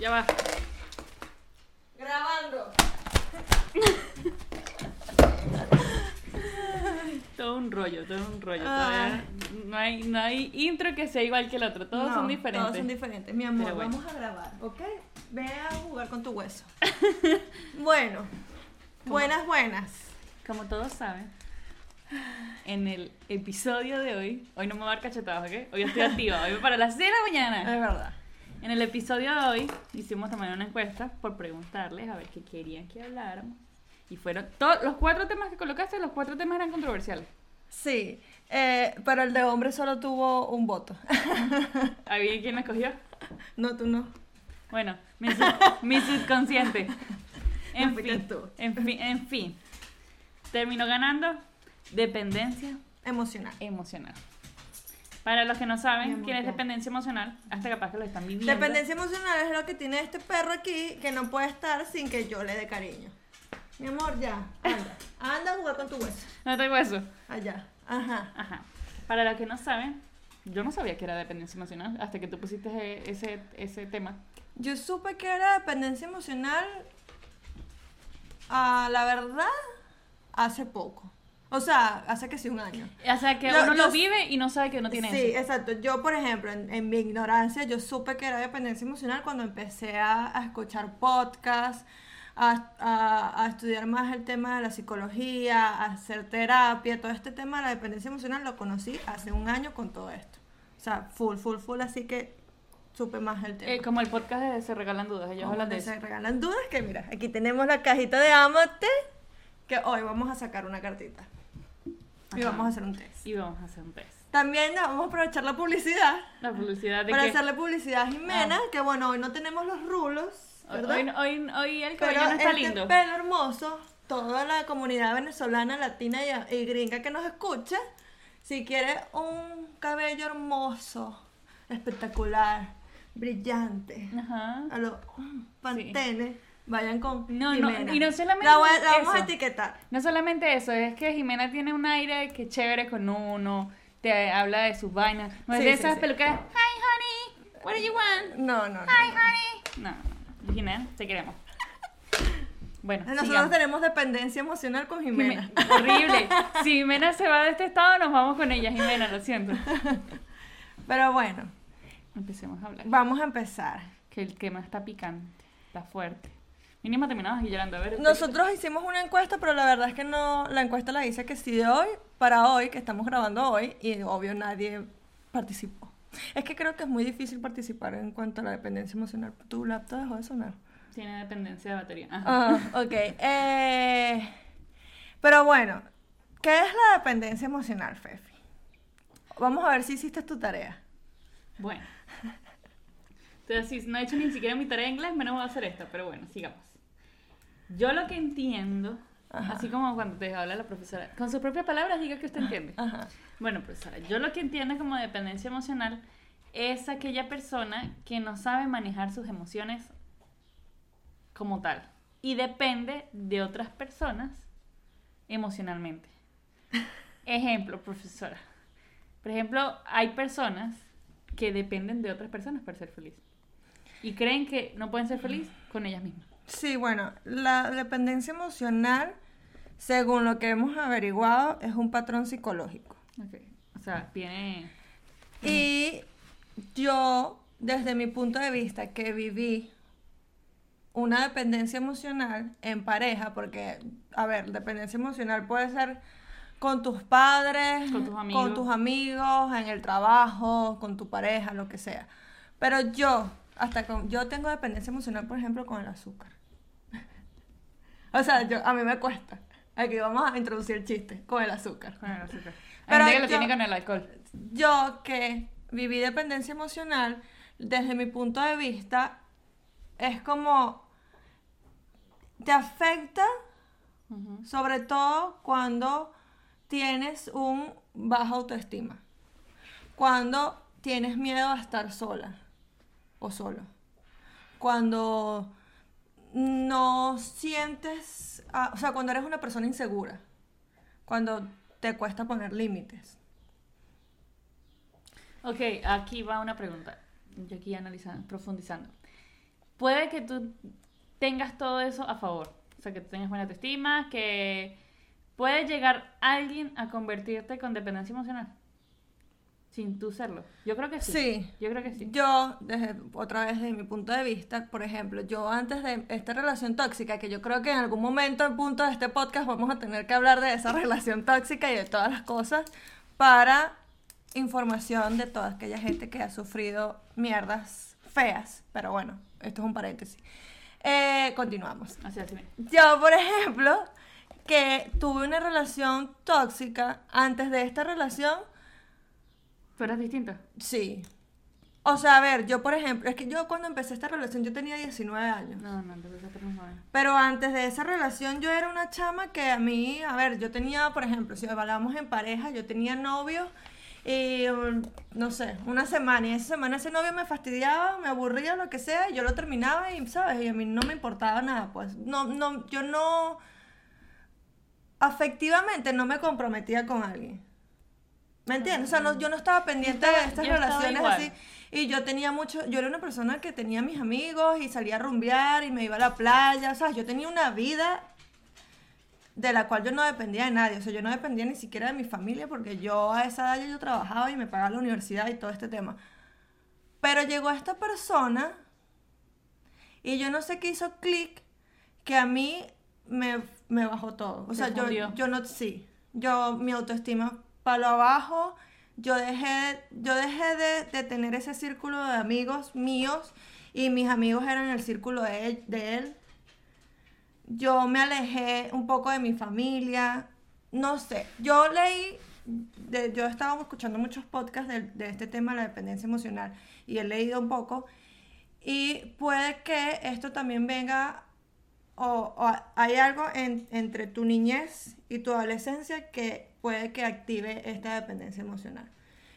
Ya va. Grabando. Todo un rollo, todo un rollo. Todavía no, hay, no hay intro que sea igual que el otro. Todos No, son diferentes. Todos son diferentes. Mi amor, bueno. vamos a grabar, ¿ok? Ve a jugar con tu hueso. bueno, buenas, buenas. Como todos saben, en el episodio de hoy, hoy no me va a dar cachetadas, ¿ok? Hoy estoy activa, hoy para las 6 de la mañana. Es verdad. En el episodio de hoy hicimos también una encuesta por preguntarles a ver qué querían que habláramos. Y fueron todos los cuatro temas que colocaste, los cuatro temas eran controversiales. Sí, eh, pero el de hombre solo tuvo un voto. ¿Alguien quién lo escogió? no, tú no. Bueno, mi, sub- mi subconsciente. En No fin, tú. en fin, en fin. Terminó ganando dependencia Emocional. emocional. Para los que no saben quién es dependencia emocional, hasta capaz que lo están viviendo. Dependencia emocional es lo que tiene este perro aquí que no puede estar sin que yo le dé cariño. Mi amor, ya. Anda. Anda a jugar con tu hueso. No tengo eso. Allá. Ajá. Ajá. Para los que no saben, yo no sabía que era dependencia emocional hasta que tú pusiste ese, ese tema. Yo supe que era dependencia emocional, a la verdad, hace poco. O sea, hace que sí un año. O sea, que uno yo- lo vive y no sabe que no tiene Sí, eso. exacto. Yo, por ejemplo, en, en mi ignorancia, yo supe que era dependencia emocional cuando empecé a, a escuchar podcasts, a, a- a estudiar más el tema de la psicología, a hacer terapia, todo este tema de la dependencia emocional lo conocí hace un año con todo esto. O sea, full, full, full, así que supe más el tema. Eh, como el podcast de Se Regalan Dudas, ellos Como hablan de que eso. se regalan dudas, que mira, aquí tenemos la cajita de Amate, que hoy vamos a sacar una cartita. Y Ajá. vamos a hacer un test. Y vamos a hacer un test. También vamos a aprovechar la publicidad La publicidad de para que... hacerle publicidad a Jimena, Ah. que bueno, hoy no tenemos los rulos, Hoy, ¿verdad? hoy, hoy el Pero cabello no está este lindo. pelo hermoso, toda la comunidad venezolana, latina y, y gringa que nos escucha, si quiere un cabello hermoso, espectacular, brillante, Ajá. a los Pantene, vayan con No, no, Jimena. y no solamente la, voy a- la vamos a eso. etiquetar. No solamente eso, es que Jimena tiene un aire que chévere con uno, te habla de sus vainas. No es Sí, de esas sí. pelucas, hi honey, what do you want? No, no, no. Hi honey. No, no, no. Jimena, te queremos. Bueno, Nosotros sigamos. tenemos dependencia emocional con Jimena. Jime- horrible. Si Jimena se va de este estado, nos vamos con ella, Jimena, lo siento. Pero bueno, Empecemos a hablar. vamos a empezar. Que el tema está picante, está fuerte. Mínimo terminamos y llorando. A ver, Nosotros hicimos una encuesta, pero la verdad es que no, la encuesta la hice que sí de hoy para hoy, que estamos grabando hoy, y obvio nadie participó. Es que creo que es muy difícil participar en cuanto a la dependencia emocional. Tu laptop dejó de sonar. Tiene dependencia de batería. Ajá. Ah, ok. Eh, pero bueno, ¿qué es la dependencia emocional, Fefi? Vamos a ver si hiciste tu tarea. Bueno. Entonces, si no he hecho ni siquiera mi tarea de inglés, menos voy a hacer esto. Pero bueno, sigamos. Yo lo que entiendo, Ajá. así como cuando te habla la profesora, con sus propias palabras diga que usted entiende. Ajá. Bueno, profesora, yo lo que entiendo como dependencia emocional es aquella persona que no sabe manejar sus emociones como tal y depende de otras personas emocionalmente. Ejemplo, profesora. Por ejemplo, hay personas que dependen de otras personas para ser feliz y creen que no pueden ser felices con ellas mismas. Sí, bueno, la dependencia emocional, según lo que hemos averiguado, es un patrón psicológico. Ok. O sea, tiene... Y yo, desde mi punto de vista, que viví una dependencia emocional en pareja, porque, a ver, dependencia emocional puede ser con tus padres, Con tus amigos. con tus amigos, en el trabajo, con tu pareja, lo que sea. Pero yo, hasta con, yo tengo dependencia emocional, por ejemplo, con el azúcar. O sea, yo, a mí me cuesta. Aquí vamos a introducir el chiste con el azúcar. Con el azúcar. Pero Hay gente que lo yo- tiene con el alcohol. yo que viví dependencia emocional, desde mi punto de vista, es como te afecta sobre todo cuando tienes un baja autoestima, cuando tienes miedo a estar sola o solo, cuando no sientes, ah, o sea, cuando eres una persona insegura, cuando te cuesta poner límites. Ok, aquí va una pregunta. Yo aquí analizando, profundizando. puede que tú tengas todo eso a favor. O sea, que tengas buena autoestima, que puede llegar alguien a convertirte con dependencia emocional. Sin tú serlo. Yo creo que sí. Sí. Yo creo que sí. Yo, desde, otra vez desde mi punto de vista, por ejemplo, yo antes de esta relación tóxica, que yo creo que en algún momento, al punto de este podcast, vamos a tener que hablar de esa relación tóxica y de todas las cosas para información de toda aquella gente que ha sufrido mierdas feas. Pero bueno, esto es un paréntesis. Eh, continuamos. Así, así. Yo, por ejemplo, que tuve una relación tóxica antes de esta relación, ¿Tú eras distinta? sí. O sea, a ver, yo, por ejemplo, es que yo cuando empecé esta relación yo tenía 19 años. No, no, entonces ya tenemos joven. Pero antes de esa relación yo era una chama que a mí, a ver, yo tenía, por ejemplo, si hablamos en pareja, yo tenía novio y, um, no sé, una semana y esa semana ese novio me fastidiaba, me aburría, lo que sea, y yo lo terminaba y, ¿sabes? Y a mí no me importaba nada, pues. No, no, yo no, afectivamente no me comprometía con alguien. ¿Me entiendes? O sea, no, yo no estaba pendiente estaba- de estas relaciones así. Y yo tenía mucho, yo era una persona que tenía mis amigos y salía a rumbear y me iba a la playa, o sea, yo tenía una vida de la cual yo no dependía de nadie, o sea, yo no dependía ni siquiera de mi familia porque yo a esa edad yo trabajaba y me pagaba la universidad y todo este tema. Pero llegó esta persona y yo no sé qué hizo clic que a mí me, me bajó todo. O sea, yo, yo no, sí, yo, mi autoestima palo abajo, yo dejé, yo dejé de, de tener ese círculo de amigos míos y mis amigos eran el círculo de él. De él. Yo me alejé un poco de mi familia, no sé, yo leí, de, yo estaba escuchando muchos podcasts de, de este tema la dependencia emocional y he leído un poco y puede que esto también venga o, o hay algo en- entre tu niñez y tu adolescencia que puede que active esta dependencia emocional.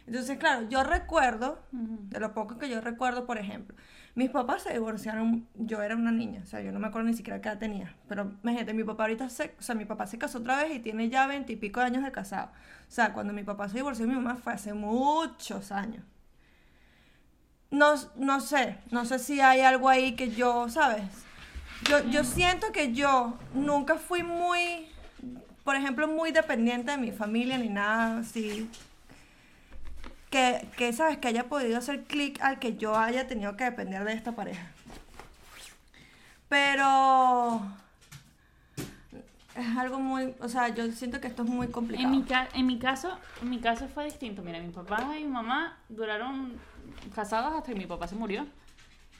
Entonces, claro, yo recuerdo, de lo poco que yo recuerdo, por ejemplo, mis papás se divorciaron, yo era una niña, o sea, yo no me acuerdo ni siquiera qué edad tenía, pero imagínate, mi papá ahorita se, o sea, mi papá se casó otra vez y tiene ya veintipico años de casado. O sea, cuando mi papá se divorció mi mamá fue hace muchos años. No, no sé, no sé si hay algo ahí que yo, ¿sabes? Yo, yo siento que yo nunca fui muy, por ejemplo, muy dependiente de mi familia ni nada así. Que, que, ¿sabes? Que haya podido hacer clic al que yo haya tenido que depender de esta pareja. Pero es algo muy, o sea, yo siento que esto es muy complicado. En mi, ca- en mi caso, mi caso fue distinto. Mira, mi papá y mi mamá duraron casados hasta que mi papá se murió.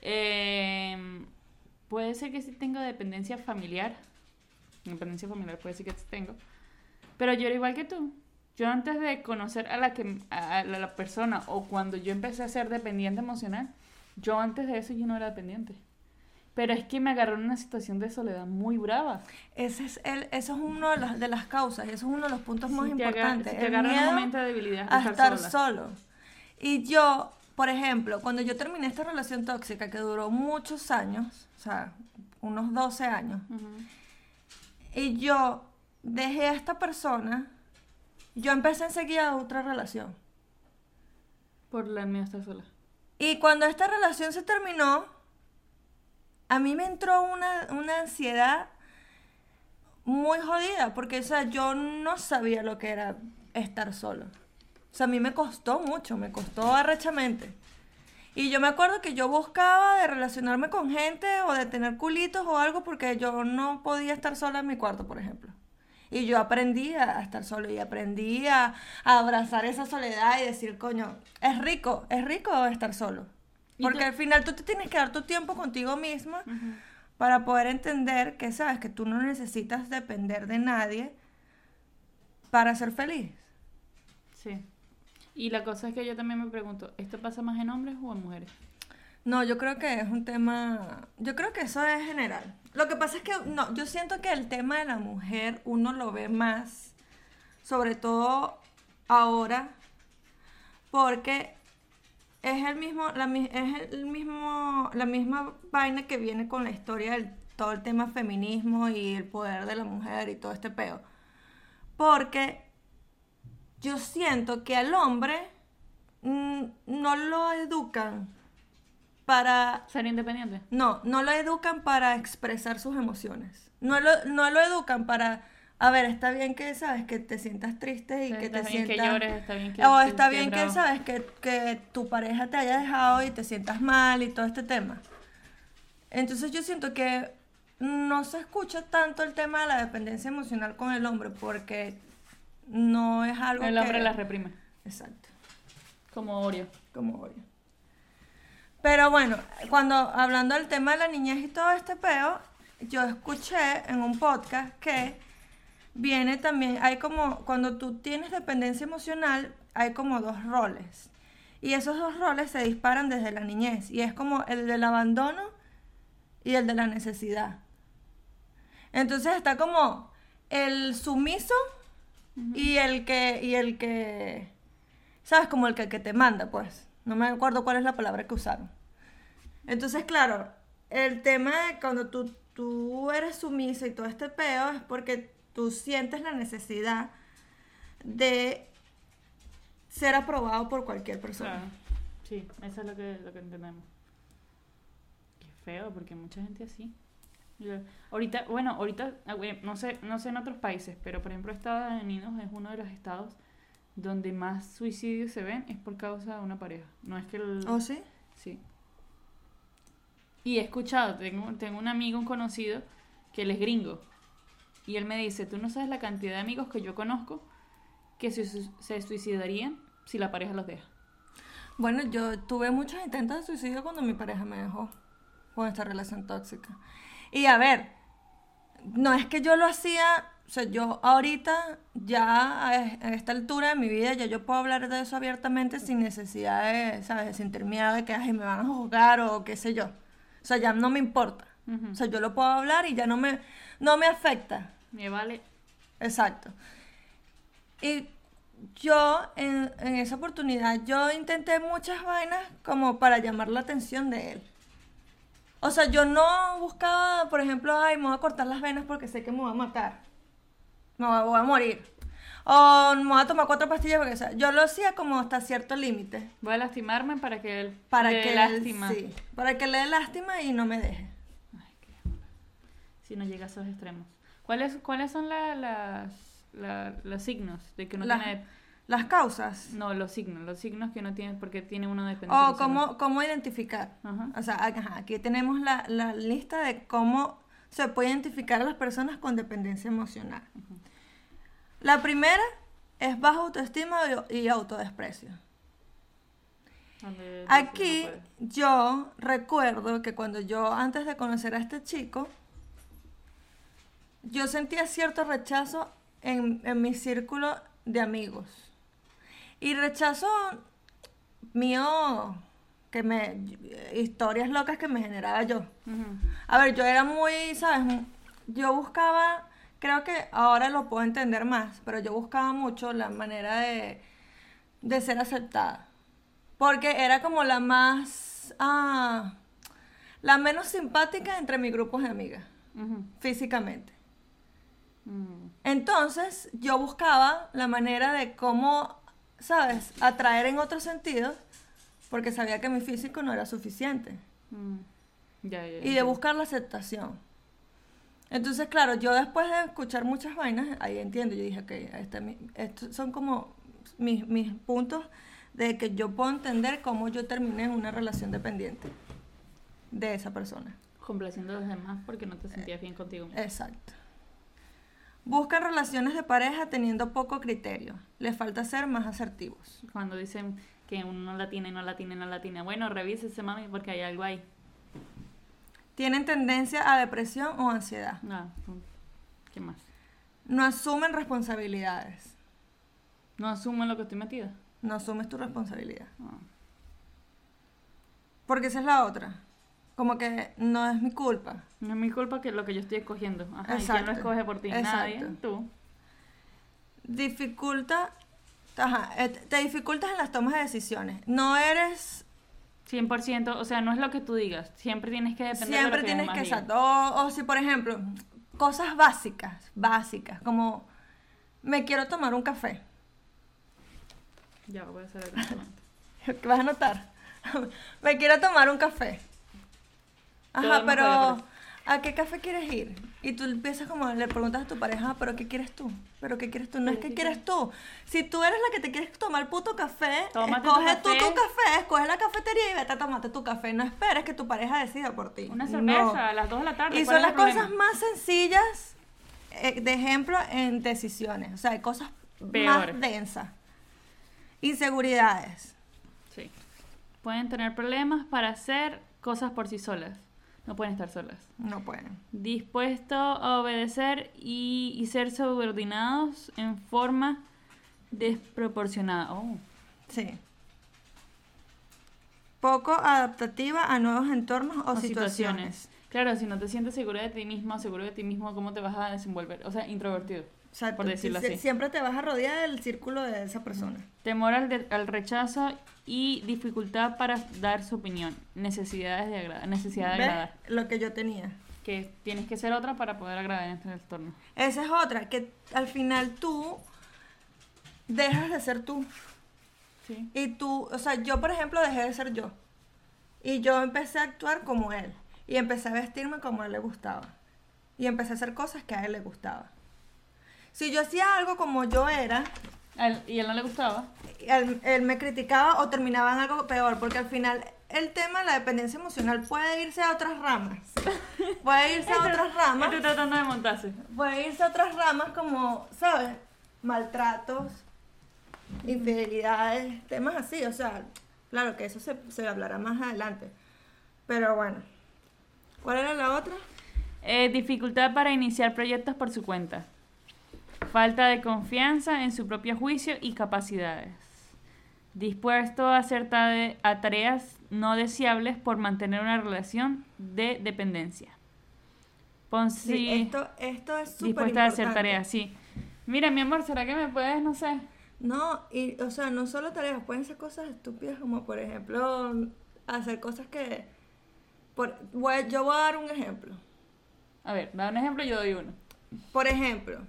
Eh, puede ser que sí tenga dependencia familiar. Dependencia familiar puede ser que sí tengo. Pero yo era igual que tú. Yo antes de conocer a la que a la, la persona o cuando yo empecé a ser dependiente emocional, yo antes de eso yo no era dependiente. Pero es que me agarró en una situación de soledad muy brava. Ese es el, eso es uno de las, de las causas, eso es uno de los puntos más agarra- importantes. si te el agarra un momento de debilidad, de a estar estar sola. solo. Y yo, por ejemplo, cuando yo terminé esta relación tóxica que duró muchos años, o sea, unos 12 años, y yo dejé a esta persona, yo empecé enseguida otra relación. Por la mía estar sola. Y cuando esta relación se terminó, a mí me entró una, una ansiedad muy jodida, porque o sea, yo no sabía lo que era estar solo. O sea, a mí me costó mucho, me costó arrechamente. Y yo me acuerdo que yo buscaba de relacionarme con gente o de tener culitos o algo porque yo no podía estar sola en mi cuarto, por ejemplo. Y yo aprendí a estar solo y aprendí a, a abrazar esa soledad y decir, coño, es rico, es rico estar solo. Porque al final tú te tienes que dar tu tiempo contigo misma para poder entender que sabes que tú no necesitas depender de nadie para ser feliz. Sí. Y la cosa es que yo también me pregunto, ¿esto pasa más en hombres o en mujeres? No, yo creo que es un tema, yo creo que eso es general. Lo que pasa es que no, yo siento que el tema de la mujer uno lo ve más, sobre todo ahora, porque es el mismo, la, es el mismo, la misma vaina que viene con la historia del todo el tema feminismo y el poder de la mujer y todo este peo. Porque yo siento que al hombre mm, no lo educan para Ser independiente. no, no lo educan para expresar sus emociones. No lo, no lo educan para, a ver, está bien que, sabes, que te sientas triste y Sí, que está te bien que sientas... llores, está bien que O está bien que, sabes, que, que tu pareja te haya dejado y te sientas mal y todo este tema. Entonces yo siento que no se escucha tanto el tema de la dependencia emocional con el hombre porque no es algo El hombre que... la reprime. Exacto Como Oreo. como Oreo. Pero bueno, cuando hablando del tema de la niñez y todo este peo, yo escuché en un podcast que viene también, hay como, cuando tú tienes dependencia emocional, hay como dos roles. Y esos dos roles se disparan desde la niñez. Y es como el del abandono y el de la necesidad. Entonces está como el sumiso y el que, y el que, ¿sabes? Como el que, que te manda, pues. No me acuerdo cuál es la palabra que usaron. Entonces, claro, el tema de cuando tú, tú eres sumisa y todo este peo es porque tú sientes la necesidad de ser aprobado por cualquier persona. Claro. Sí, eso es lo que, lo que entendemos. Qué feo, porque mucha gente así. Ahorita, bueno, ahorita, ah, no sé, no sé en otros países, pero por ejemplo Estados Unidos es uno de los estados donde más suicidios se ven es por causa de una pareja. No es que el... ¿O sí? Sí. Y he escuchado, tengo, tengo un amigo, un conocido, que él es gringo. Y él me dice, tú no sabes la cantidad de amigos que yo conozco que se, se suicidarían si la pareja los deja. Bueno, yo tuve muchos intentos de suicidio cuando mi pareja me dejó con esta relación tóxica. Y a ver, no es que yo lo hacía, o sea, yo ahorita ya a es- a esta altura de mi vida ya yo puedo hablar de eso abiertamente sin necesidad de, ¿sabes? De sentir miedo de que ay, me van a juzgar o qué sé yo. O sea, ya no me importa. O sea, yo lo puedo hablar y ya no me, no me afecta. Me vale. Exacto. Y yo, en, en esa oportunidad, yo intenté muchas vainas como para llamar la atención de él. O sea, yo no buscaba, por ejemplo, ay, me voy a cortar las venas porque sé que me voy a matar. Me voy, a morir. O me voy a tomar cuatro pastillas porque, o sea, yo lo hacía como hasta cierto límite. Voy a lastimarme para que él Para le dé que él- lástima. sí, para que le dé lástima y no me deje. Ay, qué. Si no llega a esos extremos. ¿Cuáles, cuáles son la- las, la- los signos de que uno Las- tiene... Las causas. No, los signos. Los signos que uno tiene porque tiene uno de O cómo, cómo identificar. Ajá. O sea, ajá, aquí tenemos la, la lista de cómo se puede identificar a las personas con dependencia emocional. La primera es baja autoestima y, autodesprecio. Aquí yo recuerdo que cuando yo, antes de conocer a este chico, yo sentía cierto rechazo en, en mi círculo de amigos. Y rechazo mío, que me, historias locas que me generaba yo. A ver, yo era muy, ¿sabes? Yo buscaba, creo que ahora lo puedo entender más, pero yo buscaba mucho la manera de, de ser aceptada. Porque era como la más, ah, la menos simpática entre mis grupos de amigas, físicamente. Mm. Entonces yo buscaba la manera de cómo, ¿sabes?, atraer en otros sentidos, porque sabía que mi físico no era suficiente. Mm. Y de buscar la aceptación. Entonces, claro, yo después de escuchar muchas vainas, ahí entiendo, yo dije, ok, este, mi- estos son como mis, mis puntos de que yo puedo entender cómo yo terminé en una relación dependiente de esa persona. Complaciendo a los demás porque no te sentías bien contigo. mismo. Exacto. Buscan relaciones de pareja teniendo poco criterio. Les falta ser más asertivos. Cuando dicen que uno no la tiene, no la tiene, no la tiene. Bueno, revísese, mami, porque hay algo ahí. Tienen tendencia a depresión o ansiedad. No, ¿qué más? No asumen responsabilidades. No asumo en lo que estoy metida. No asumes tu responsabilidad. No. Porque esa es la otra. Como que no es mi culpa. No es mi culpa que lo que yo estoy escogiendo. Ajá, ¿y quién Exacto. lo escoge por ti? Nadie. Exacto. Tú. Dificulta. Ajá, eh, te dificultas en las tomas de decisiones. No eres. 100%, o sea, no es lo que tú digas. Siempre tienes que depender de siempre lo que tienes que. Exacto. O, o si, por ejemplo, cosas básicas. Básicas. Como. Me quiero tomar un café. Ya, voy a hacer el momento. ¿Qué vas a notar? me quiero tomar un café. Ajá, pero ¿a qué café quieres ir? Y tú empiezas como, le preguntas a tu pareja, "Ah, pero ¿qué quieres tú? ¿Pero qué quieres tú? No es que quieres tú. Si tú eres la que te quieres tomar puto café, Tómate tu escoge tú café. tu café, escoge la cafetería y vete a tomarte tu café. No esperes que tu pareja decida por ti. Una No. cerveza a las 2 de la tarde. Y ¿cuál son es las el cosas problema? más sencillas, eh, de ejemplo, en decisiones. O sea, hay cosas Peores. más densas. Inseguridades. Sí. Pueden tener problemas para hacer cosas por sí solas. No pueden estar solas. No pueden. Dispuesto a obedecer y, y ser subordinados en forma desproporcionada. Oh. Sí. Poco adaptativa a nuevos entornos o, o situaciones. Claro, si no te sientes seguro de ti mismo, seguro de ti mismo, ¿cómo te vas a desenvolver? O sea, introvertido. O sea, por tú- decirlo si- así. siempre te vas a rodear del círculo de esa persona. Temor al, de- al rechazo y dificultad para dar su opinión. Necesidades de agrada- necesidad de ¿Ves? agradar. Lo que yo tenía. Que tienes que ser otra para poder agradar en este entorno. Esa es otra, que al final tú dejas de ser tú. Sí. Y tú, o sea, yo por ejemplo dejé de ser yo. Y yo empecé a actuar como él. Y empecé a vestirme como a él le gustaba. Y empecé a hacer cosas que a él le gustaba. Si yo hacía algo como yo era, él- ¿Y él no le gustaba? él, él me criticaba o terminaba en algo peor. Porque al final el tema de la dependencia emocional puede irse a otras ramas. Puede irse a otras ramas. Estoy tratando de montarse. Puede irse a otras ramas como, ¿sabes? Maltratos, infidelidades, temas así. O sea, claro que eso se, se hablará más adelante. Pero bueno. ¿Cuál era la otra? Eh, dificultad para iniciar proyectos por su cuenta. Falta de confianza en su propio juicio y capacidades. Dispuesto a hacer a tareas no deseables por mantener una relación de dependencia. Sí, esto, esto es súper dispuesta a hacer tareas, sí. Mira, mi amor, ¿será que me puedes, no sé? No, y, o sea, no solo tareas, pueden ser cosas estúpidas como, por ejemplo, hacer cosas que... Por, voy yo voy a dar un ejemplo. A ver, da un ejemplo y yo doy uno. Por ejemplo,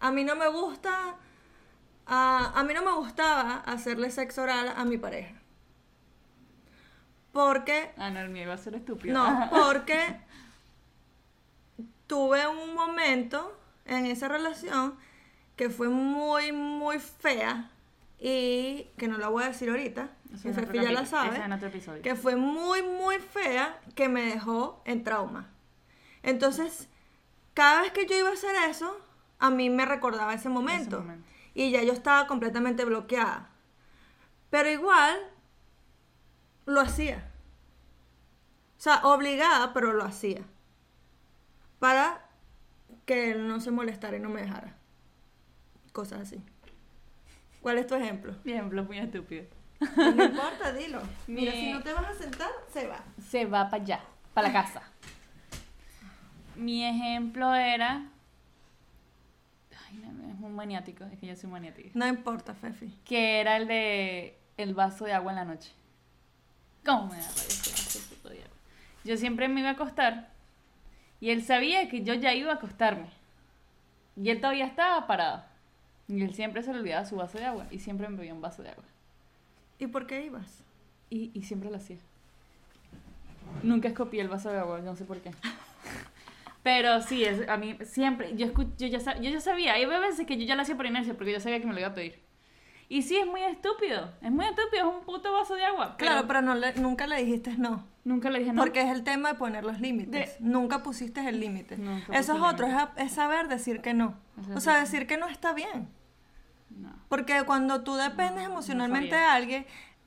a mí no me gusta, a, a mí no me gustaba hacerle sexo oral a mi pareja. Porque, Ah, no, el mío iba a ser estúpido. no, porque tuve un momento en esa relación que fue muy, muy fea y que no la voy a decir ahorita, Fefi ya la sabe es que fue muy, muy fea, que me dejó en trauma. Entonces, cada vez que yo iba a hacer eso, a mí me recordaba ese momento. momento. Y ya yo estaba completamente bloqueada. Pero igual, lo hacía. O sea, obligada, pero lo hacía. Para que él no se molestara y no me dejara. Cosas así. ¿Cuál es tu ejemplo? Mi ejemplo muy estúpido. No importa, dilo. Mira, Mi- si no te vas a sentar, se va. se va para allá, para la casa. Mi ejemplo era. Muy maniático, es que yo soy maniática. No importa, Fefi. Que era el de el vaso de agua en la noche. ¿Cómo me da rabia? Yo siempre me iba a acostar y él sabía que yo ya iba a acostarme. Y él todavía estaba parado. Y él siempre se le olvidaba su vaso de agua y siempre me bebía un vaso de agua. ¿Y por qué ibas? Y, y siempre lo hacía. Nunca escopí el vaso de agua, no sé por qué. Pero sí, es, a mí siempre, yo, escu- yo, ya, sa- yo ya sabía, hay veces que yo ya lo hacía por inercia porque yo sabía que me lo iba a pedir. Y sí, es muy estúpido, es muy estúpido, es un puto vaso de agua. Pero Claro, pero no le- nunca le dijiste no. nunca le dije no. Porque es el tema de poner los límites. De- Nunca pusiste el límite. Eso es otro, es, a- es saber decir que no. O sea, decir que no está bien. No. Porque cuando tú dependes emocionalmente de alguien,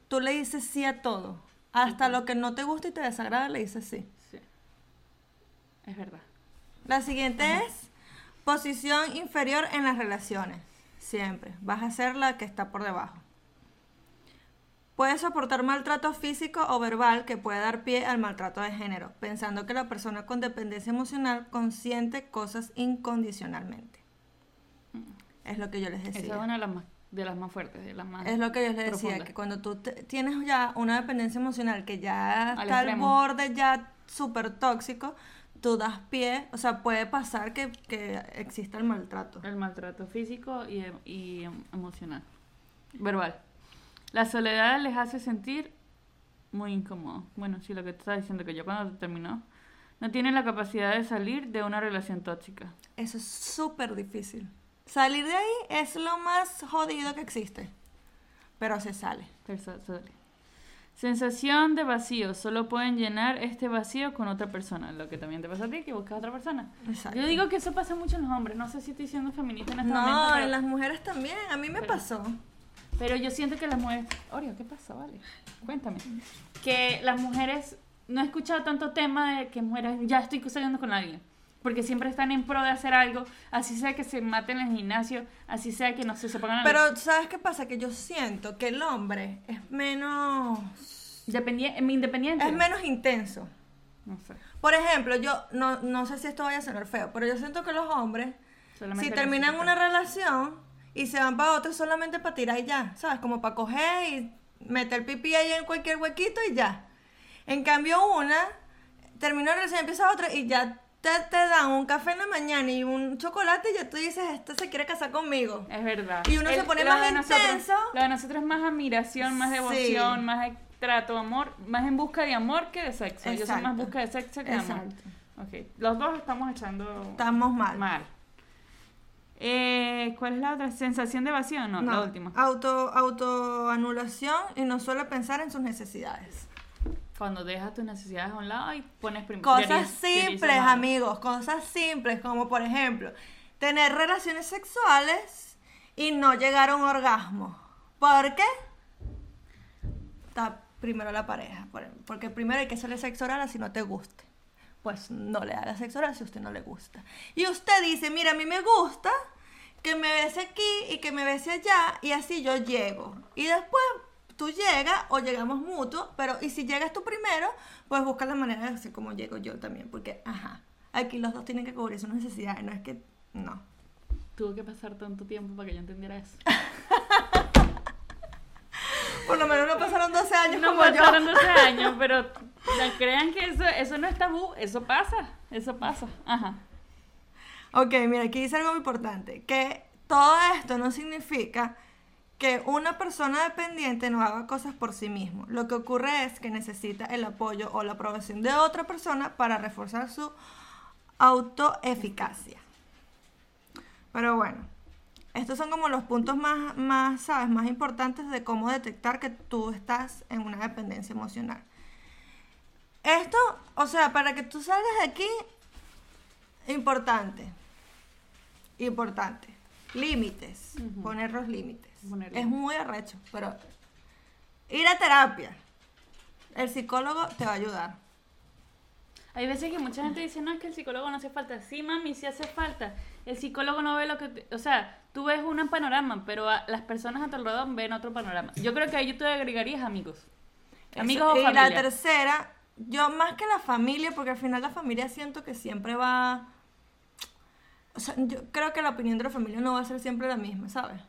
tú le dices sí a todo. Hasta lo que no te gusta y te desagrada, le dices sí. Sí. Es verdad. La siguiente es posición inferior en las relaciones. Siempre. Vas a ser la que está por debajo. Puedes soportar maltrato físico o verbal que puede dar pie al maltrato de género, pensando que la persona con dependencia emocional consiente cosas incondicionalmente. Es lo que yo les Esa decía. es una de las más, de las más fuertes, de las más Es lo que yo les decía, profundas. que cuando tú te- tienes ya una dependencia emocional que ya Al está al borde, ya súper tóxico, tú das pie, o sea, puede pasar que, que exista el maltrato. El maltrato físico y, em- y em- emocional. Verbal. La soledad les hace sentir muy incómodo. Bueno, sí, lo que te estaba diciendo, que yo cuando terminó, no tiene la capacidad de salir de una relación tóxica. Eso es súper difícil. Salir de ahí es lo más jodido que existe. Pero se sale. Persa- sale. Sensación de vacío. Solo pueden llenar este vacío con otra persona. Lo que también te pasa a ti, que buscas a otra persona. Exacto. Yo digo que eso pasa mucho en los hombres. No sé si estoy siendo feminista en este momento. No, en las mujeres también. A mí me Pero- pasó. Pero yo siento que las mujeres. Oreo, ¿qué pasa? Vale. Cuéntame. Que las mujeres. No he escuchado tanto tema de que mujeres. Ya estoy saliendo con alguien. Porque siempre están en pro de hacer algo. Así sea que se maten en el gimnasio. Así sea que no sé, se pongan. Pero, ¿sabes qué pasa? Que yo siento que el hombre es menos. Dependien- independiente. Es menos intenso. No sé. Por ejemplo, yo no, no sé si esto vaya a sonar feo, pero yo siento que los hombres, Solamente si terminan necesitan- una relación y se van para otra solamente para tirar y ya, ¿sabes? Como para coger y meter pipí ahí en cualquier huequito y ya. En cambio, una termina una relación, empieza otra y ya te, te dan un café en la mañana y un chocolate y ya tú dices, este se quiere casar conmigo. Es verdad. Y uno se pone más de nosotros- intenso. Lo de nosotros es más admiración, más Sí. devoción, más trato, amor, más en busca de amor que de sexo. Yo soy más Exacto. busca de sexo que de amor. Exacto. Ok, los dos estamos echando Estamos mal. mal. Eh, ¿Cuál es la otra? ¿Sensación de vacío? No, la última. Auto, autoanulación y no suele pensar en sus necesidades. Cuando dejas tus necesidades a un lado y pones prim- Cosas simples, amigos, cosas simples, como por ejemplo, tener relaciones sexuales y no llegar a un orgasmo. ¿Por qué? Está primero la pareja, por- porque primero hay que hacerle sexo oral así no te guste. Pues no le haga sexo oral si a usted no le gusta. Y usted dice, mira, a mí me gusta que me bese aquí y que me bese allá y así yo llego. Y después tú llegas o llegamos mutuos, pero y si llegas tú primero, pues busca la manera de hacer como llego yo también, porque, ajá, aquí los dos tienen que cubrir sus necesidades, no es que, no. Tuvo que pasar tanto tiempo para que yo entendiera eso. Por lo menos no pasaron 12 años No como yo. pasaron 12 años, pero no crean que eso, eso no es tabú. Eso pasa, eso pasa. Ajá. Ok, mira, aquí dice algo muy importante, que todo esto no significa que una persona dependiente no haga cosas por sí mismo. Lo que ocurre es que necesita el apoyo o la aprobación de otra persona para reforzar su autoeficacia. Pero bueno, estos son como los puntos más, más, ¿sabes? Más importantes de cómo detectar que tú estás en una dependencia emocional. Esto, o sea, para que tú salgas de aquí, Importante. Importante. Límites. Poner los límites. Poner es muy arrecho, pero ir a terapia. El psicólogo te va a ayudar. Hay veces que mucha gente dice, no, es que el psicólogo no hace falta. Sí, mami, sí hace falta. El psicólogo no ve lo que... te- O sea, tú ves un panorama, pero a- las personas a tu alrededor ven otro panorama. Yo creo que ahí te agregarías amigos. Amigos Eso. o y la familia. tercera, yo más que la familia, porque al final la familia siento que siempre va... O sea, yo creo que la opinión de la familia no va a ser siempre la misma, ¿sabes?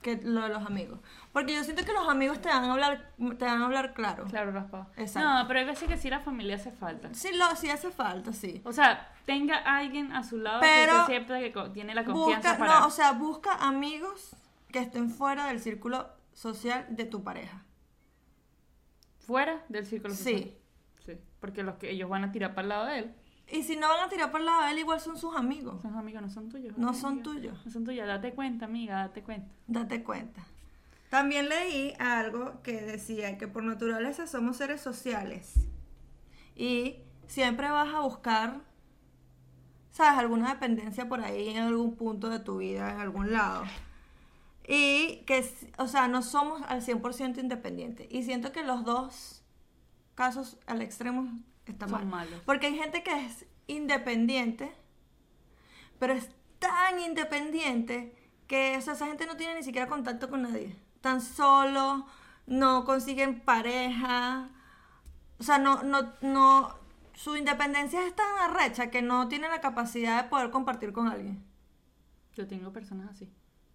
Que lo de los amigos. Porque yo siento que los amigos te van a hablar, te van a hablar claro. Claro, raspado. Exacto. No, pero hay veces que sí la familia hace falta. Sí, lo, sí hace falta, sí. O sea, tenga alguien a su lado Pero que sepa que tiene la confianza Busca, para... no, o sea, busca amigos que estén fuera del círculo social de tu pareja. Fuera del círculo social. Sí. Sí. Porque los que ellos van a tirar para el lado de él, Y si no van a tirar por el lado de él, igual son sus amigos. son amigos, no son tuyos. No son tuyos. No son tuyos. Date cuenta, amiga, date cuenta. Date cuenta. También leí algo que decía que por naturaleza somos seres sociales. Y siempre vas a buscar, ¿sabes? Alguna dependencia por ahí en algún punto de tu vida, en algún lado. Y que, o sea, no somos al 100% independientes. Y siento que los dos casos al extremo están Son mal. malos. Porque hay gente que es independiente, pero es tan independiente que o sea, esa gente no tiene ni siquiera contacto con nadie. Tan solo, no consiguen pareja. O sea, no, no, no. Su independencia es tan arrecha que no tienen la capacidad de poder compartir con alguien. Yo tengo personas así.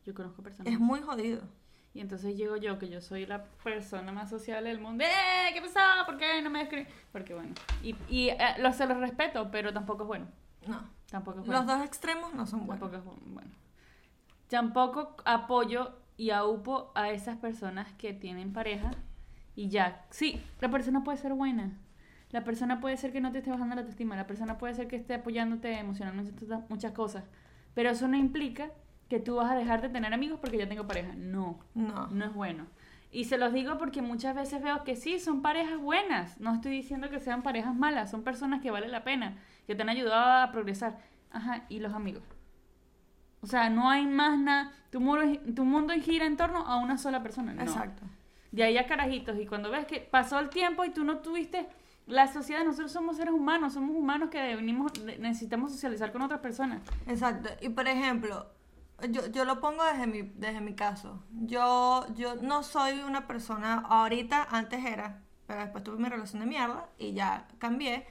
Yo conozco personas Es así. muy jodido. Y entonces llego yo, que yo soy la persona más sociable del mundo. ¡Eh! ¿Qué pasó? ¿Por qué no me escribes? Porque bueno. Y, y eh, lo, se los respeto, pero tampoco es bueno. No. Tampoco es bueno. Los dos extremos no son buenos. Tampoco es bu- bueno. Tampoco apoyo y aupo a esas personas que tienen pareja Y ya, sí, la persona puede ser buena. La persona puede ser que no te esté bajando la autoestima. La persona puede ser que esté apoyándote emocionalmente en muchas- muchas cosas. Pero eso no implica que tú vas a dejar de tener amigos porque ya tengo pareja. No, No. no es bueno. Y se los digo porque muchas veces veo que sí, son parejas buenas. No estoy diciendo que sean parejas malas. Son personas que vale la pena, que te han ayudado a progresar. Ajá, y los amigos. O sea, no hay más nada. Tu mundo, tu mundo gira en torno a una sola persona. No. Exacto. De ahí a carajitos. Y cuando ves que pasó el tiempo y tú no tuviste la sociedad, nosotros somos seres humanos, somos humanos que venimos, necesitamos socializar con otras personas. Exacto. Y por ejemplo, yo, yo lo pongo desde mi, desde mi caso. Yo, yo no soy una persona, ahorita, antes era, pero después tuve mi relación de mierda y ya cambié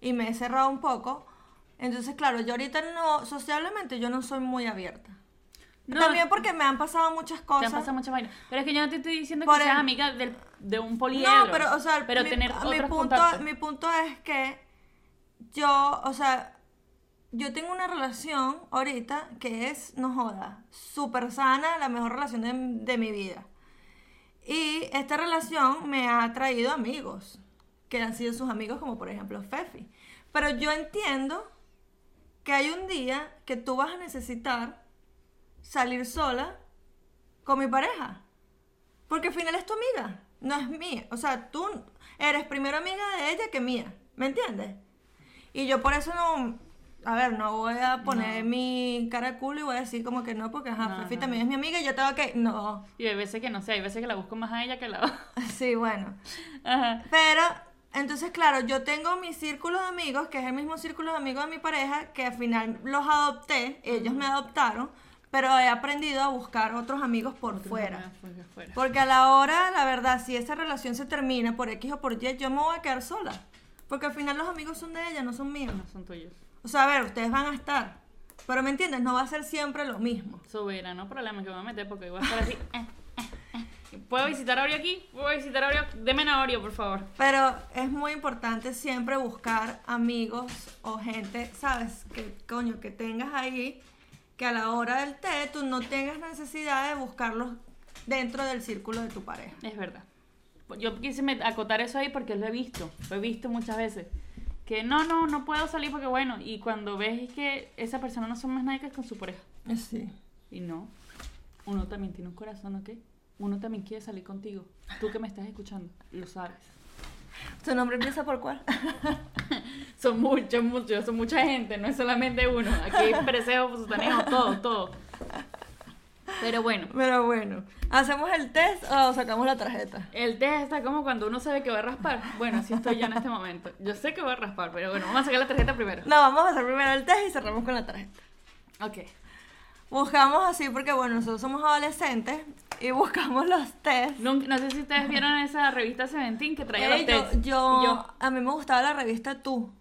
y me he cerrado un poco. Entonces, claro, yo ahorita no, sociablemente yo no soy muy abierta. No, También porque me han pasado muchas te cosas. han pasado muchas vainas. Pero es que yo no te estoy diciendo que seas el- amiga del- de un poliedro. No, pero, o sea, pero mi, tener mi punto, mi punto es que yo, o sea, yo tengo una relación ahorita que es, no joda, súper sana, la mejor relación de, de mi vida. Y esta relación me ha traído amigos, que han sido sus amigos, como por ejemplo Fefi. Pero yo entiendo que hay un día que tú vas a necesitar salir sola con mi pareja. Porque al final es tu amiga, no es mía. O sea, tú eres primero amiga de ella que mía. ¿Me entiendes? Y yo por eso no. A ver, no voy a poner No. mi cara de culo y voy a decir como que no, porque ajá, No, Fefi no. también es mi amiga y yo tengo que. No. Y hay veces que no sé, hay veces que la busco más a ella que a la Sí, bueno. Ajá. Pero, entonces, claro, yo tengo mi círculo de amigos, que es el mismo círculo de amigos de mi pareja, que al final los adopté, ellos me adoptaron, pero he aprendido a buscar otros amigos por fuera. Fuera, fuera. Porque a la hora, la verdad, si esa relación se termina por X o por Y, yo me voy a quedar sola. Porque al final los amigos son de ella, no son míos. No son tuyos. O sea, a ver, ustedes van a estar. Pero me entiendes, no va a ser siempre lo mismo. Sobera, no problema que me voy a meter porque voy a estar así. eh, eh, eh. ¿Puedo visitar a Oreo aquí? ¿Puedo visitar a Oreo? Deme a Oreo, por favor. Pero es muy importante siempre buscar amigos o gente, ¿sabes? Que coño, que tengas ahí, que a la hora del té tú no tengas necesidad de buscarlos dentro del círculo de tu pareja. Es verdad. Yo quise acotar eso ahí porque lo he visto, lo he visto muchas veces. Que no, no, no puedo salir porque bueno, y cuando ves que esa persona no son más nadie que con su pareja. Sí. Y no, uno también tiene un corazón, ¿ok? Uno también quiere salir contigo. Tú que me estás escuchando, lo sabes. ¿Tu nombre empieza por cuál? Son muchos, muchos, son mucha gente, no es solamente uno. Aquí hay preseo, sustaneo, todo, todo. Pero bueno, Pero bueno, ¿hacemos el test o sacamos la tarjeta? el test está como cuando uno sabe que va a raspar. Bueno, así estoy yo en este momento. Yo sé que voy a raspar, pero bueno, vamos a sacar la tarjeta primero. No, vamos a hacer primero el test y cerramos con la tarjeta. Ok. Buscamos así porque, bueno, nosotros somos adolescentes y buscamos los test. Nunca- no sé si ustedes vieron esa revista Seventeen que traía Ey, los yo, tests. yo- yo, a mí me gustaba la revista Tú.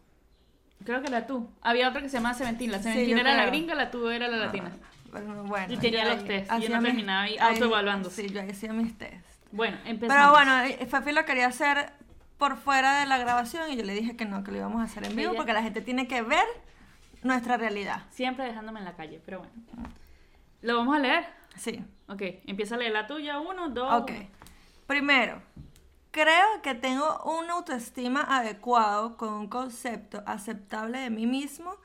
creo que la tú. Había otra que se llamaba Seventeen. La Sí, Seventeen yo era la creo. gringa, la tú era la latina. Bueno, bueno, Y tenía yo los test, y uno mis- terminaba ahí autoevaluándose. Sí, yo hacía mis test. Bueno, empezamos. Pero bueno, eh, Fefi lo quería hacer por fuera de la grabación y yo le dije que no, que lo íbamos a hacer en vivo porque la gente tiene que ver nuestra realidad. Siempre dejándome en la calle, pero bueno. ¿Lo vamos a leer? Sí. Ok, empieza a leer la tuya. Uno, dos. Ok. Primero, creo que tengo una autoestima adecuado con un concepto aceptable de mí mismo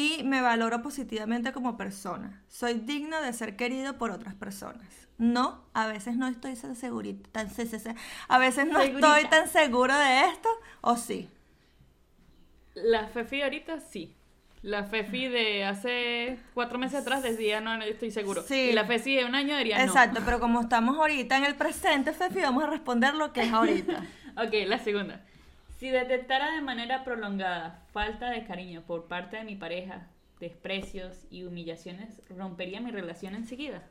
y me valoro positivamente como persona. Soy digno de ser querido por otras personas. No, a veces no estoy tan segurita, tan, se- se- se- a veces no Segurita. estoy tan seguro de esto, o sí. La Fefi ahorita sí. La Fefi de hace cuatro meses atrás decía no, no estoy seguro. Sí. Y la Fefi de un año diría no. Exacto, pero como estamos ahorita en el presente, Fefi, vamos a responder lo que es ahorita. Ok, la segunda. Si detectara de manera prolongada falta de cariño por parte de mi pareja, desprecios y humillaciones, rompería mi relación enseguida.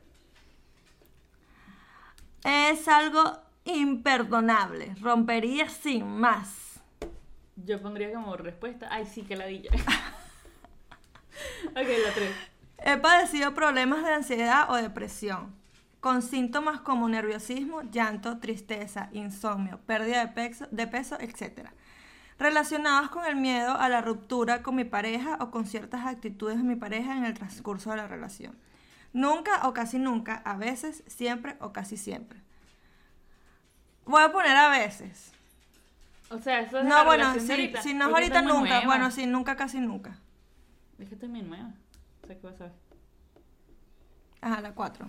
es algo imperdonable, rompería sin más. Yo pondría como respuesta, ay sí, que ladilla. ok, la tres. He padecido problemas de ansiedad o depresión, con síntomas como nerviosismo, llanto, tristeza, insomnio, pérdida de peso, de peso etc. Relacionados con el miedo a la ruptura con mi pareja o con ciertas actitudes de mi pareja en el transcurso de la relación. Nunca o casi nunca, a veces, siempre o casi siempre. Voy a poner a veces. O sea, eso es No, la bueno, ahorita, si no es ahorita nunca. nueva. Bueno, sí, nunca, casi nunca. Es que estoy muy nueva. O sea, ¿qué vas a ver? Ajá, la 4.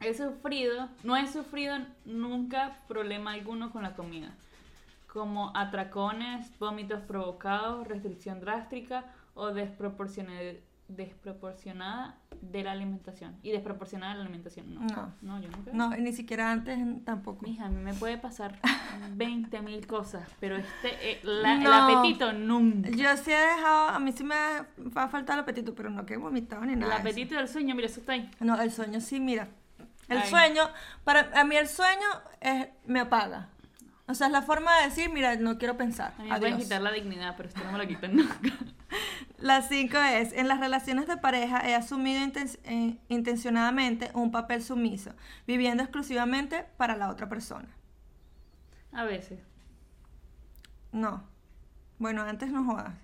He sufrido, no he sufrido nunca problema alguno con la comida, como atracones, vómitos provocados, restricción drástica o desproporcione- desproporcionada de la alimentación. Y desproporcionada de la alimentación, no. No. No, yo nunca. No, ni siquiera antes tampoco. Mija, a mí me puede pasar 20 mil cosas, pero este, eh, la- el No. apetito nunca. Yo sí he dejado, a mí sí me va a faltar el apetito, pero no que he vomitado ni El nada. eso. apetito y el sueño, mira, eso está ahí. No, el sueño sí, mira. El Ay. sueño, para a mí el sueño es, me apaga. O sea, es la forma de decir, mira, no quiero pensar. A mí me pueden quitar la dignidad, pero esto no me lo quitan nunca. La 5 es, en las relaciones de pareja he asumido inten- eh, intencionadamente un papel sumiso, viviendo exclusivamente para la otra persona. A veces. No. Bueno, antes no jodas.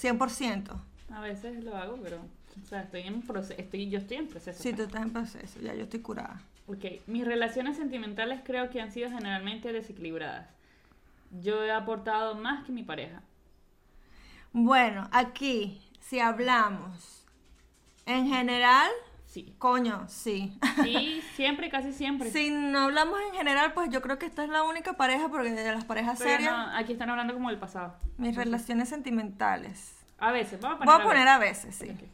100%. A veces lo hago, pero. O sea, estoy en proceso. Estoy, yo estoy en proceso. Sí, tú pues. estás en proceso, ya yo estoy curada. Ok, mis relaciones sentimentales creo que han sido generalmente desequilibradas. Yo he aportado más que mi pareja. Bueno, aquí, si hablamos en general, Sí. coño, sí. Sí, siempre, casi siempre. Si no hablamos en general, pues yo creo que esta es la única pareja, porque de las parejas Pero serias, no, aquí están hablando como del pasado. mis relaciones sentimentales. A veces, vamos a poner. Voy a poner a veces, sí. Ok.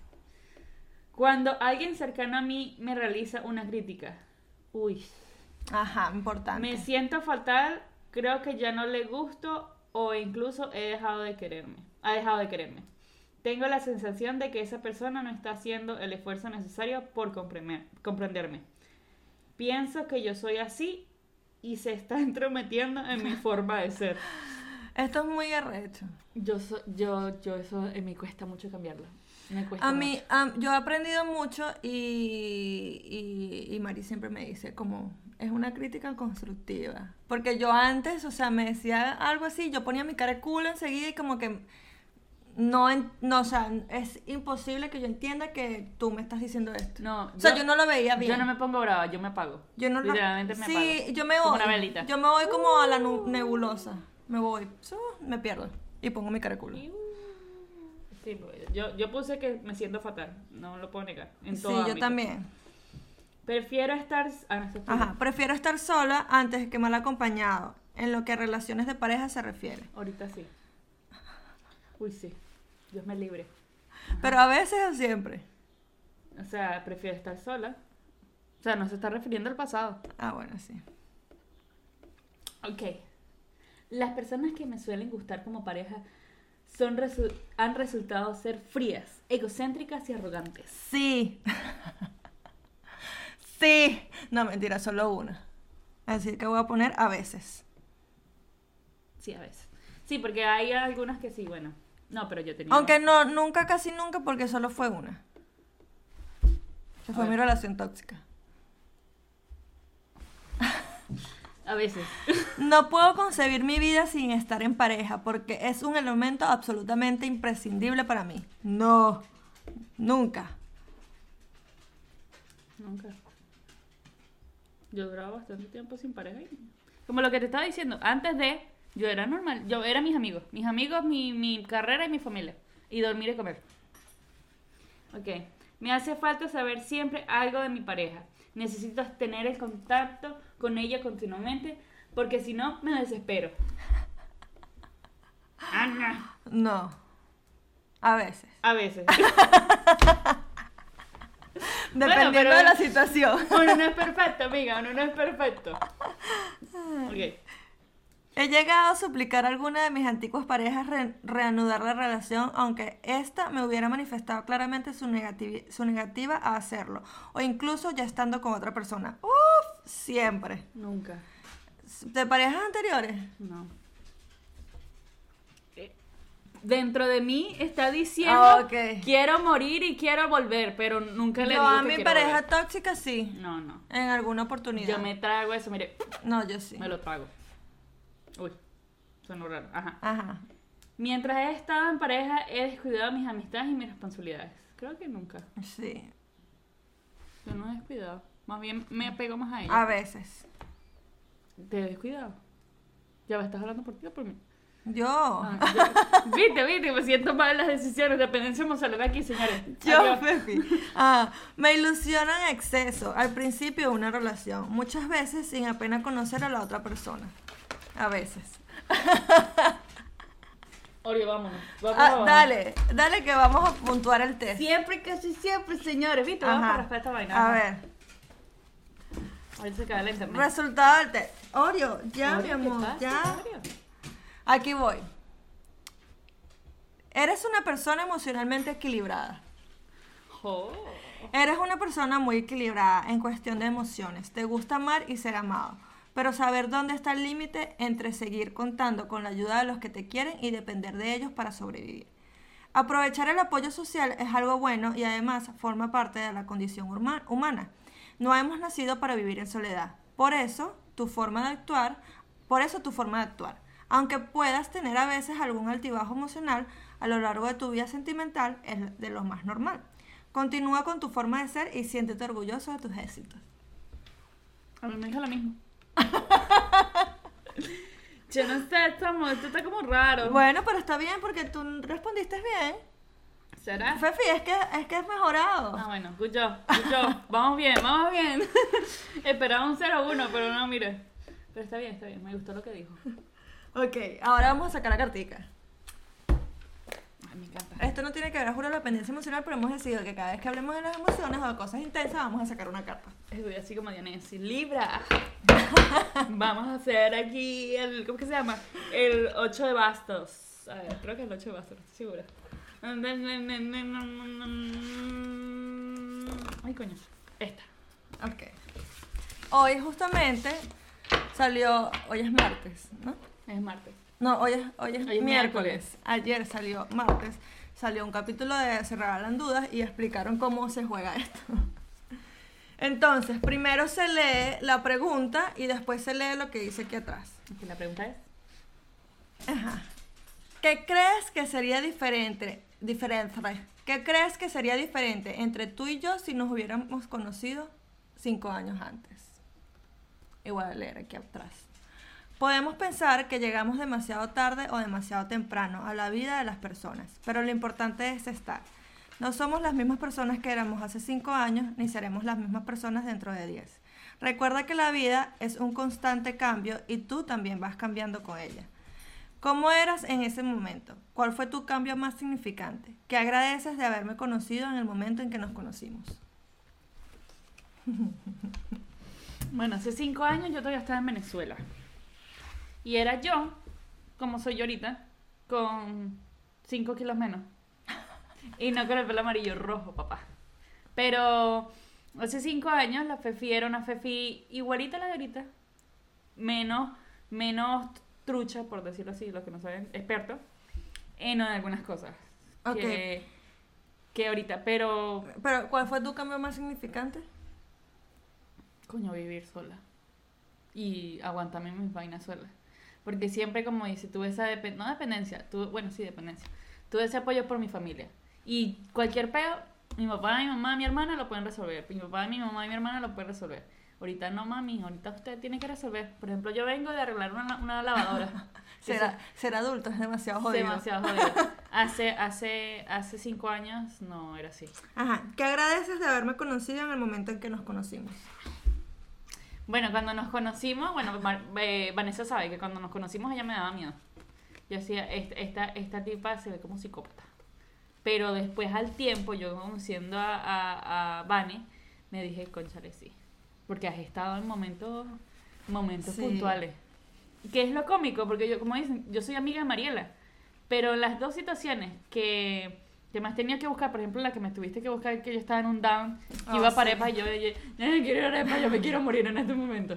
Cuando alguien cercano a mí me realiza una crítica. Uy. Ajá, importante. Me siento fatal, creo que ya no le gusto o incluso he dejado de quererme. Ha dejado de quererme. Tengo la sensación de que esa persona no está haciendo el esfuerzo necesario por comprender- comprenderme. Pienso que yo soy así y se está entrometiendo en mi forma de ser. Esto es muy arrecho. Yo, so- yo, yo eso eh, me cuesta mucho cambiarlo. Me cuesta A mí, mucho. yo he aprendido mucho y, y, y Mari siempre me dice como, es una crítica constructiva. Porque yo antes, o sea, me decía algo así, yo ponía mi cara de culo enseguida y como que no, no, o sea, es imposible que yo entienda que tú me estás diciendo esto. No, o sea, yo, no lo veía bien. Yo no me pongo brava, yo me apago. Yo no lo- Literalmente me sí, apago. yo me Como voy. una velita. Yo me voy como a la nebulosa. Me voy, me pierdo y pongo mi cara de culo. Sí, pues, yo, yo puse que me siento fatal, no lo puedo negar. En Sí, todo yo ámbito. también. Prefiero estar. Ah, no. Ajá, prefiero estar sola antes que mal acompañado, en lo que a relaciones de pareja se refiere. Ahorita sí. Uy, sí. Dios me libre. Pero a veces o siempre. O sea, prefiero estar sola. O sea, no se está refiriendo al pasado. Ah, bueno, sí. Ok. Las personas que me suelen gustar como pareja son resu- han resultado ser frías, egocéntricas y arrogantes. Sí. sí. No, mentira, solo una. Así que voy a poner a veces. Sí, a veces. Sí, porque hay algunas que sí, bueno. No, pero yo tenía. Aunque no, nunca, casi nunca, porque solo fue una. Que fue mi relación tóxica. A veces. No puedo concebir mi vida sin estar en pareja porque es un elemento absolutamente imprescindible para mí. No, nunca. Nunca. Yo duraba bastante tiempo sin pareja. y- Como lo que te estaba diciendo, antes de, yo era normal. Yo era mis amigos. Mis amigos, mi, mi carrera y mi familia. Y dormir y comer. Ok. Me hace falta saber siempre algo de mi pareja. Necesito tener el contacto con ella continuamente porque si no me desespero. Ana. No. A veces. A veces. Dependiendo de la situación. Uno no es perfecto, amiga. Uno no es perfecto. Ok. He llegado a suplicar a alguna de mis antiguas parejas re- reanudar la relación, aunque ésta me hubiera manifestado claramente su, negativa a hacerlo, o incluso ya estando con otra persona. Uf, siempre. Nunca. ¿De parejas anteriores? No. Eh, Dentro de mí está diciendo Ah, quiero morir y quiero volver, pero nunca le Yo digo a que mi quiero pareja volver. tóxica sí, No, no. en alguna oportunidad. Yo me trago eso, mire, No, yo sí. me lo trago. Uy, suena raro. Ajá. Ajá. Mientras he estado en pareja, he descuidado mis amistades y mis responsabilidades. Creo que nunca. Sí. Yo no he descuidado. Más bien me apego más a A ella. veces. Te he descuidado. Ya me estás hablando por ti o por mí. Yo. Ah, ya. Viste, viste, me siento mal en las decisiones. Dependencia emocional aquí, señores. Yo. Pepi. Ah, me ilusiona en exceso al principio de una relación, muchas veces sin apenas conocer a la otra persona. A veces. Oreo, vámonos. Ah, vámonos. dale, dale que vamos a puntuar el test. Siempre, casi siempre, señores. ¿Viste? Vamos Ajá. a respetar esta vaina. A ver, Ahorita se cae internet. resultado del test. Oreo, ya, Oreo, mi ¿qué amor, ya. Oreo? Aquí voy. Eres una persona emocionalmente equilibrada. Jo. Eres una persona muy equilibrada en cuestión de emociones. Te gusta amar y ser amado. Pero saber dónde está el límite entre seguir contando con la ayuda de los que te quieren y depender de ellos para sobrevivir. Aprovechar el apoyo social es algo bueno y además forma parte de la condición huma- humana. No hemos nacido para vivir en soledad. Por eso, tu forma de actuar, por eso tu forma de actuar. Aunque puedas tener a veces algún altibajo emocional a lo largo de tu vida sentimental, es de lo más normal. Continúa con tu forma de ser y siéntete orgulloso de tus éxitos. A mí me dijo lo mismo. Yo no sé, estamos, esto está como raro. Bueno, pero está bien porque tú respondiste bien. ¿Será? Fefi, es que es que es mejorado. Ah, bueno, good job. Vamos bien, vamos bien. Esperaba un 0-1, pero no, mire. Pero está bien, está bien, me gustó lo que dijo. Ok, ahora vamos a sacar la cartica. Ay, me encanta. Esto no tiene que ver, juro, la dependencia emocional, pero hemos decidido que cada vez que hablemos de las emociones o de cosas intensas, vamos a sacar una carta. Estoy así como Dionesi. Libra. Vamos a hacer aquí el. ¿Cómo que se llama? El 8 de bastos. A ver, creo que es el 8 de bastos, no estoy segura. Ay, coño. Esta. Ok. Hoy justamente salió, hoy es martes, ¿no? Es martes. No, hoy es, hoy es Hoy es miércoles. miércoles. Ayer salió martes. Salió un capítulo de Se regalan dudas y explicaron cómo se juega esto. Entonces, primero se lee la pregunta y después se lee lo que dice aquí atrás. La pregunta es. Ajá. ¿Qué crees que sería diferente? Diferente. ¿Qué crees que sería diferente entre tú y yo si nos hubiéramos conocido cinco años antes? Igual a leer aquí atrás. Podemos pensar que llegamos demasiado tarde o demasiado temprano a la vida de las personas, pero lo importante es estar. No somos las mismas personas que éramos hace cinco años, ni seremos las mismas personas dentro de diez. Recuerda que la vida es un constante cambio y tú también vas cambiando con ella. ¿Cómo eras en ese momento? ¿Cuál fue tu cambio más significante? ¿Qué agradeces de haberme conocido en el momento en que nos conocimos? Bueno, hace cinco años yo todavía estaba en Venezuela. Y era yo, como soy ahorita, con cinco kilos menos. Y no con el pelo amarillo rojo, papá. Pero hace cinco años la Fefi era una Fefi igualita a la de ahorita. Menos, menos trucha, por decirlo así, los que no saben, experto, en algunas cosas. Ok. Que, que ahorita, pero Pero, ¿cuál fue tu cambio más significante? coño, vivir sola. Y aguantarme mis vainas sola. Porque siempre, como dice, tuve esa depen- no dependencia, tuve, bueno, sí, dependencia. Tuve ese apoyo por mi familia. Y cualquier peo, mi papá, mi mamá, mi hermana lo pueden resolver. Mi papá, mi mamá y mi hermana lo pueden resolver. Ahorita no, mami, ahorita usted tiene que resolver. Por ejemplo, yo vengo de arreglar una, una lavadora. Ser, ser adulto es demasiado jodido. demasiado jodido. Hace, hace, hace cinco años no era así. Ajá. ¿Qué agradeces de haberme conocido en el momento en que nos conocimos? Bueno, cuando nos conocimos, bueno, eh, Vanessa sabe que cuando nos conocimos ella me daba miedo. Yo decía, esta, esta, esta tipa se ve como psicópata. Pero después al tiempo, yo conociendo a, a, a Vane, me dije, conchale, sí. Porque has estado en momentos, momentos Sí. puntuales. Que es lo cómico, porque yo, como dicen, yo soy amiga de Mariela. Pero las dos situaciones que, que me has tenido que buscar, por ejemplo, la que me tuviste que buscar, que yo estaba en un down, que Ah, iba sí. para Arepa, y yo, yo, yo no quiero ir a Arepa, yo me quiero morir en este momento.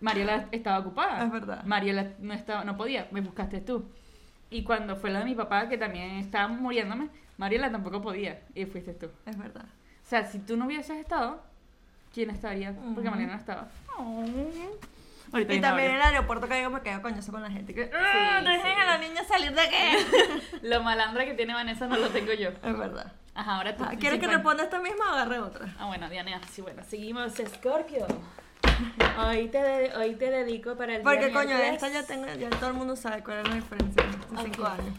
Mariela estaba ocupada. Es verdad. Mariela no, estaba, no podía, me buscaste tú. Y cuando fue la de mi papá, que también estaba muriéndome, Mariela tampoco podía, y fuiste tú. Es verdad. O sea, si tú no hubieses estado, ¿quién estaría? Porque. Mariela no estaba. Oh. Ahorita Y también en el aeropuerto que yo me quedo coñazo con la gente. Que, "Ah, Sí, dejen sí. a la niña salir de qué. Lo malandra que tiene Vanessa no lo tengo yo. es verdad. Ajá, ahora tú. Ah, ¿Quieres que responda esta misma o agarre otra? Ah, bueno, Diana, sí, bueno. Seguimos, Scorpio. Hoy te, de- hoy te dedico para el día Porque coño, miércoles esta ya tengo, ya todo el mundo sabe cuál es la diferencia en estos cinco años.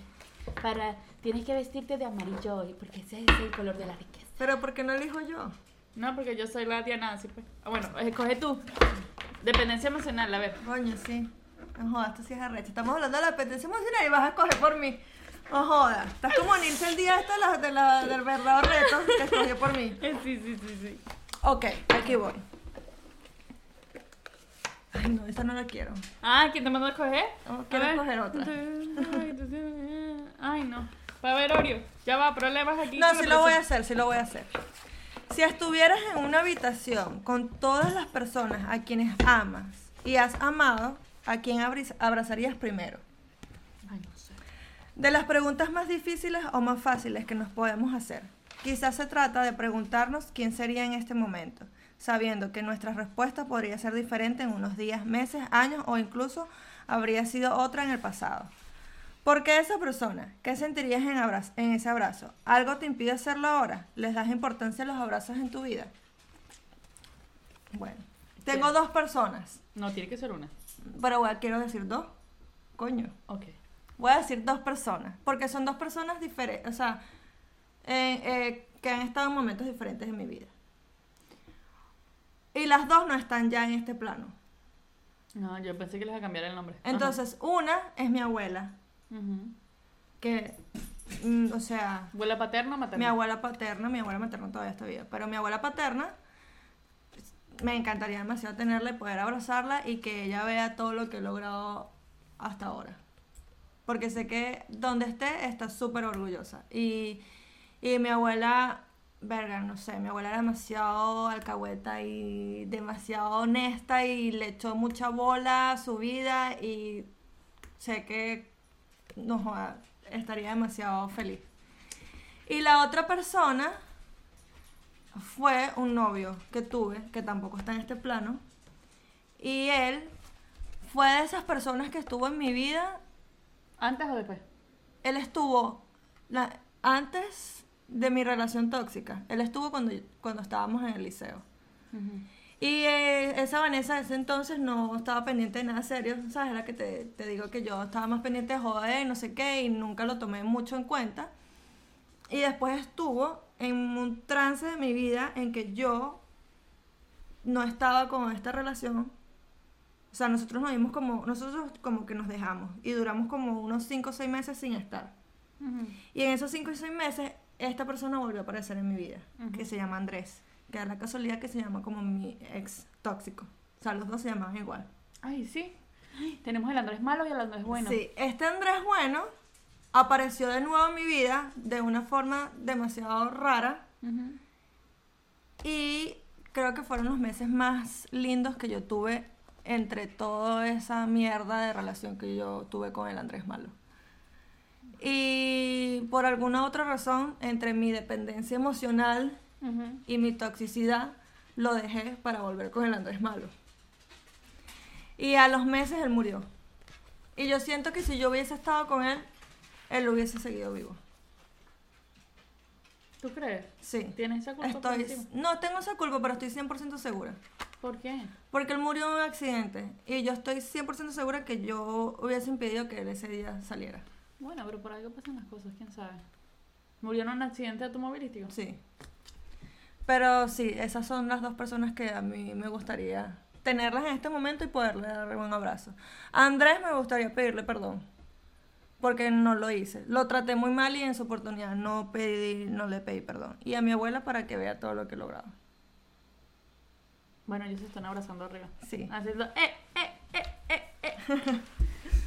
Para, tienes que vestirte de amarillo hoy, porque ese es el color de la riqueza. Pero ¿por qué no elijo yo? No, porque yo soy la Diana, así pues. Ah, bueno, escoge tú. Dependencia emocional, a ver. Coño, sí. No jodas, esto sí es arrecho. Estamos hablando de la apetencia emocional y vas a escoger por mí. No jodas. Estás como Nilce el día este de la, de la- del verdadero reto que escogió por mí. Sí, sí, sí, sí. Ok, aquí voy. Ay, no, esa no la quiero. Ah, ¿quién te mandó a A quiero ver. escoger otra. Ay, no. Para ver, Oreo. Ya va, problemas aquí. No, sí lo voy a hacer, sí lo voy a hacer. Si estuvieras en una habitación con todas las personas a quienes amas y has amado, ¿a quién abrazarías primero? Ay, no sé. De las preguntas más difíciles o más fáciles que nos podemos hacer. Quizás se trata de preguntarnos quién sería en este momento, sabiendo que nuestra respuesta podría ser diferente en unos días, meses, años o incluso habría sido otra en el pasado. ¿Por qué esa persona? ¿Qué sentirías en, abra- en ese abrazo? ¿Algo te impide hacerlo ahora? ¿Les das importancia a los abrazos en tu vida? Bueno, tengo dos personas, No, tiene que ser una. pero voy a- quiero decir dos. Coño. Ok. Voy a decir dos personas, porque son dos personas diferentes, o sea, eh, eh, que han estado en momentos diferentes en mi vida. Y las dos no están ya en este plano. No, yo pensé que les iba a cambiar el nombre. Ajá. Entonces, una es mi abuela, que, mm, o sea, ¿Abuela paterna o materna? mi abuela paterna, mi abuela materna todavía está viva, pero mi abuela paterna, me encantaría demasiado tenerla y poder abrazarla y que ella vea todo lo que he logrado hasta ahora. Porque sé que donde esté está súper orgullosa. Y, y mi abuela, verga, no sé, mi abuela era demasiado alcahueta y demasiado honesta y le echó mucha bola a su vida y sé que, no joda, estaría demasiado feliz. Y la otra persona fue un novio que tuve, que tampoco está en este plano. Y él fue de esas personas que estuvo en mi vida. ¿Antes o después? Él estuvo la- antes de mi relación tóxica. Él estuvo cuando, cuando estábamos en el liceo. Y eh, esa Vanessa de ese entonces no estaba pendiente de nada serio, ¿sabes? La que te, te digo que yo estaba más pendiente de joder, no sé qué, y nunca lo tomé mucho en cuenta. Y después estuvo en un trance de mi vida en que yo no estaba con esta relación. O sea, nosotros nos vimos como, nosotros como que nos dejamos y duramos como unos 5 o 6 meses sin estar. Y en esos 5 y 6 meses, esta persona volvió a aparecer en mi vida, que se llama Andrés, que es la casualidad que se llama como mi ex tóxico. O sea, los dos se llamaban igual. Ay, sí. Ay, tenemos el Andrés malo y el Andrés bueno. Sí, este Andrés bueno apareció de nuevo en mi vida de una forma demasiado rara y creo que fueron los meses más lindos que yo tuve entre toda esa mierda de relación que yo tuve con el Andrés Malo. Y por alguna otra razón, entre mi dependencia emocional Ujú. y mi toxicidad, lo dejé para volver con el Andrés Malo. Y a los meses él murió. Y yo siento que si yo hubiese estado con él, él hubiese seguido vivo. ¿Tú crees? Sí. ¿Tienes esa culpa Estoy, no tengo esa culpa, pero estoy 100% segura. ¿Por qué? Porque él murió en un accidente. Y yo estoy 100% segura que yo hubiese impedido que él ese día saliera. Bueno, pero por algo pasan las cosas, quién sabe. ¿Murió en un accidente automovilístico? Sí. Pero sí, esas son las dos personas que a mí me gustaría tenerlas en este momento y poderle dar un abrazo. A Andrés me gustaría pedirle perdón. Porque no lo hice. Lo traté muy mal y en su oportunidad no pedí, no le pedí perdón. Y a mi abuela para que vea todo lo que he logrado. Bueno, ellos se están abrazando arriba. Sí. Haciendo, eh, eh, eh, eh, eh.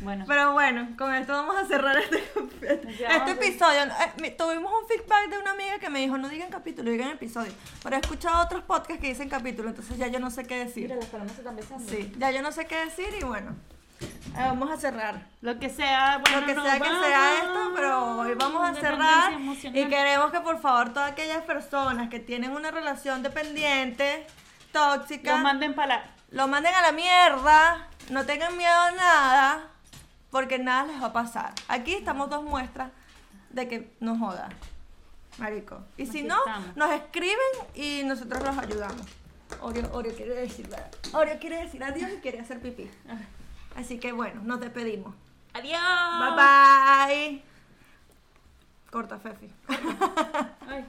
bueno, Pero bueno, con esto vamos a cerrar este, este episodio. Eh, tuvimos un feedback de una amiga que me dijo, no digan capítulo, digan episodio. Pero he escuchado otros podcasts que dicen capítulo, entonces ya yo no sé qué decir. mira, las palomas se están besando. Sí, ya yo no sé qué decir y bueno, eh, vamos a cerrar. Lo que sea, bueno, Lo que sea que vamos. sea esto, pero hoy vamos a cerrar y queremos que por favor todas aquellas personas que tienen una relación dependiente, tóxica, Los manden para la... lo manden a la mierda, no tengan miedo a nada, porque nada les va a pasar. Aquí estamos dos muestras de que no joda, marico. Y si no, nos escriben y nosotros los ayudamos. Oreo, Oreo quiere decir, Oreo quiere decir adiós y quiere hacer pipí. Así que bueno, nos despedimos. Adiós. Bye bye. Corta, Fefi. Ay.